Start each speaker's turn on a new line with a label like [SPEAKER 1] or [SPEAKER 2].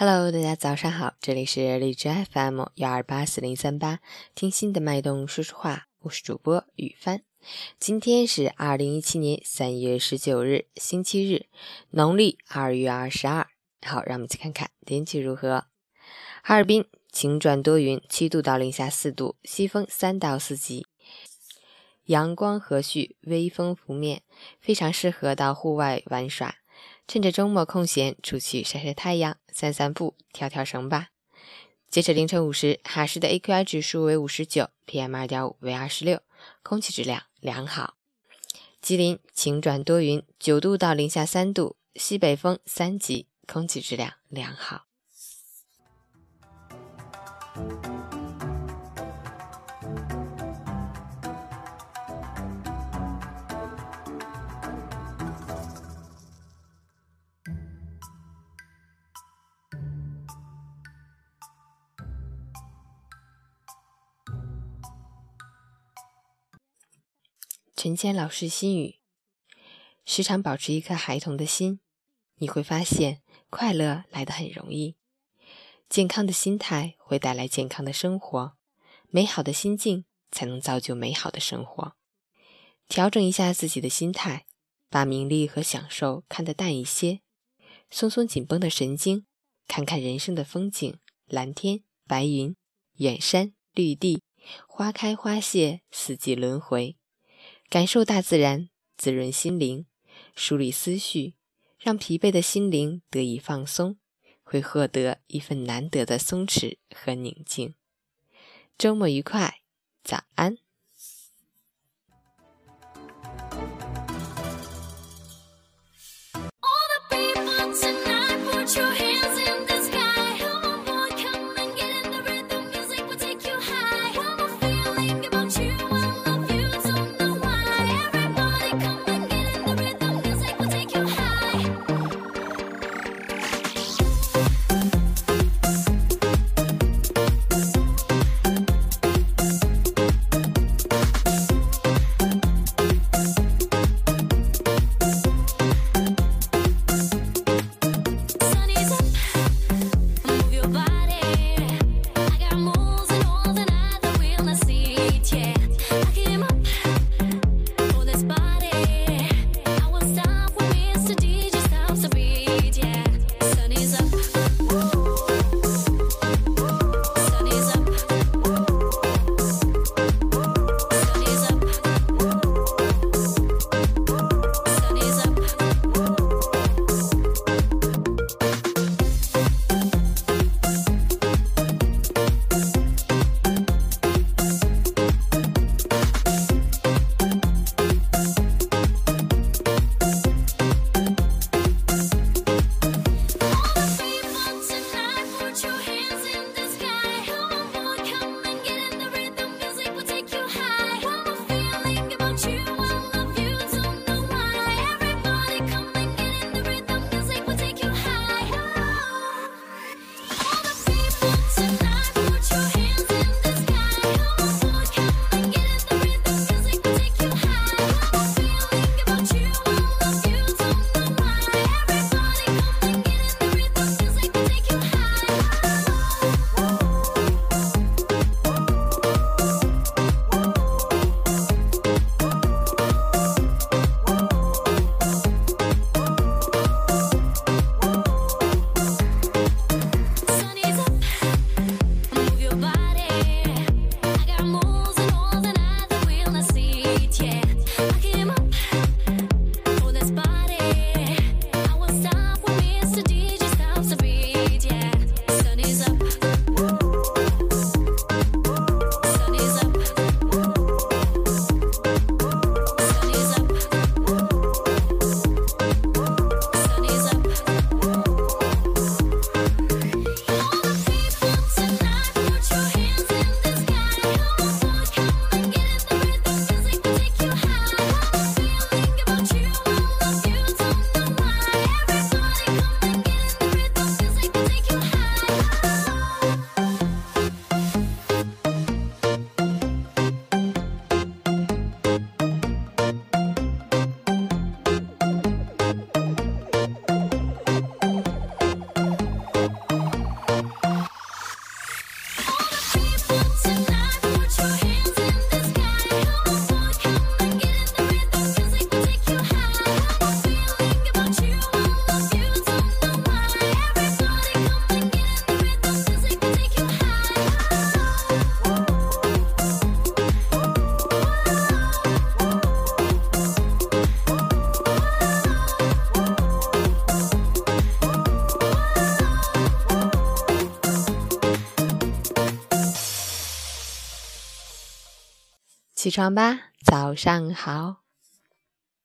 [SPEAKER 1] Hello，大家早上好，这里是荔枝 FM 幺二八四零三八，听心的脉动说说话，我是主播雨帆。今天是二零一七年三月十九日，星期日，农历二月二十二。好，让我们一起看看天气如何。哈尔滨晴转多云，七度到零下四度，西风三到四级，阳光和煦，微风拂面，非常适合到户外玩耍。趁着周末空闲，出去晒晒太阳、散散步、跳跳绳吧。截止凌晨五时，哈市的 AQI 指数为五十九，PM 二点五为二十六，空气质量良好。吉林晴转多云，九度到零下三度，西北风三级，空气质量良好。陈谦老师心语：时常保持一颗孩童的心，你会发现快乐来得很容易。健康的心态会带来健康的生活，美好的心境才能造就美好的生活。调整一下自己的心态，把名利和享受看得淡一些，松松紧绷的神经，看看人生的风景：蓝天、白云、远山、绿地，花开花谢，四季轮回。感受大自然，滋润心灵，梳理思绪，让疲惫的心灵得以放松，会获得一份难得的松弛和宁静。周末愉快，早安。起床吧，早上好。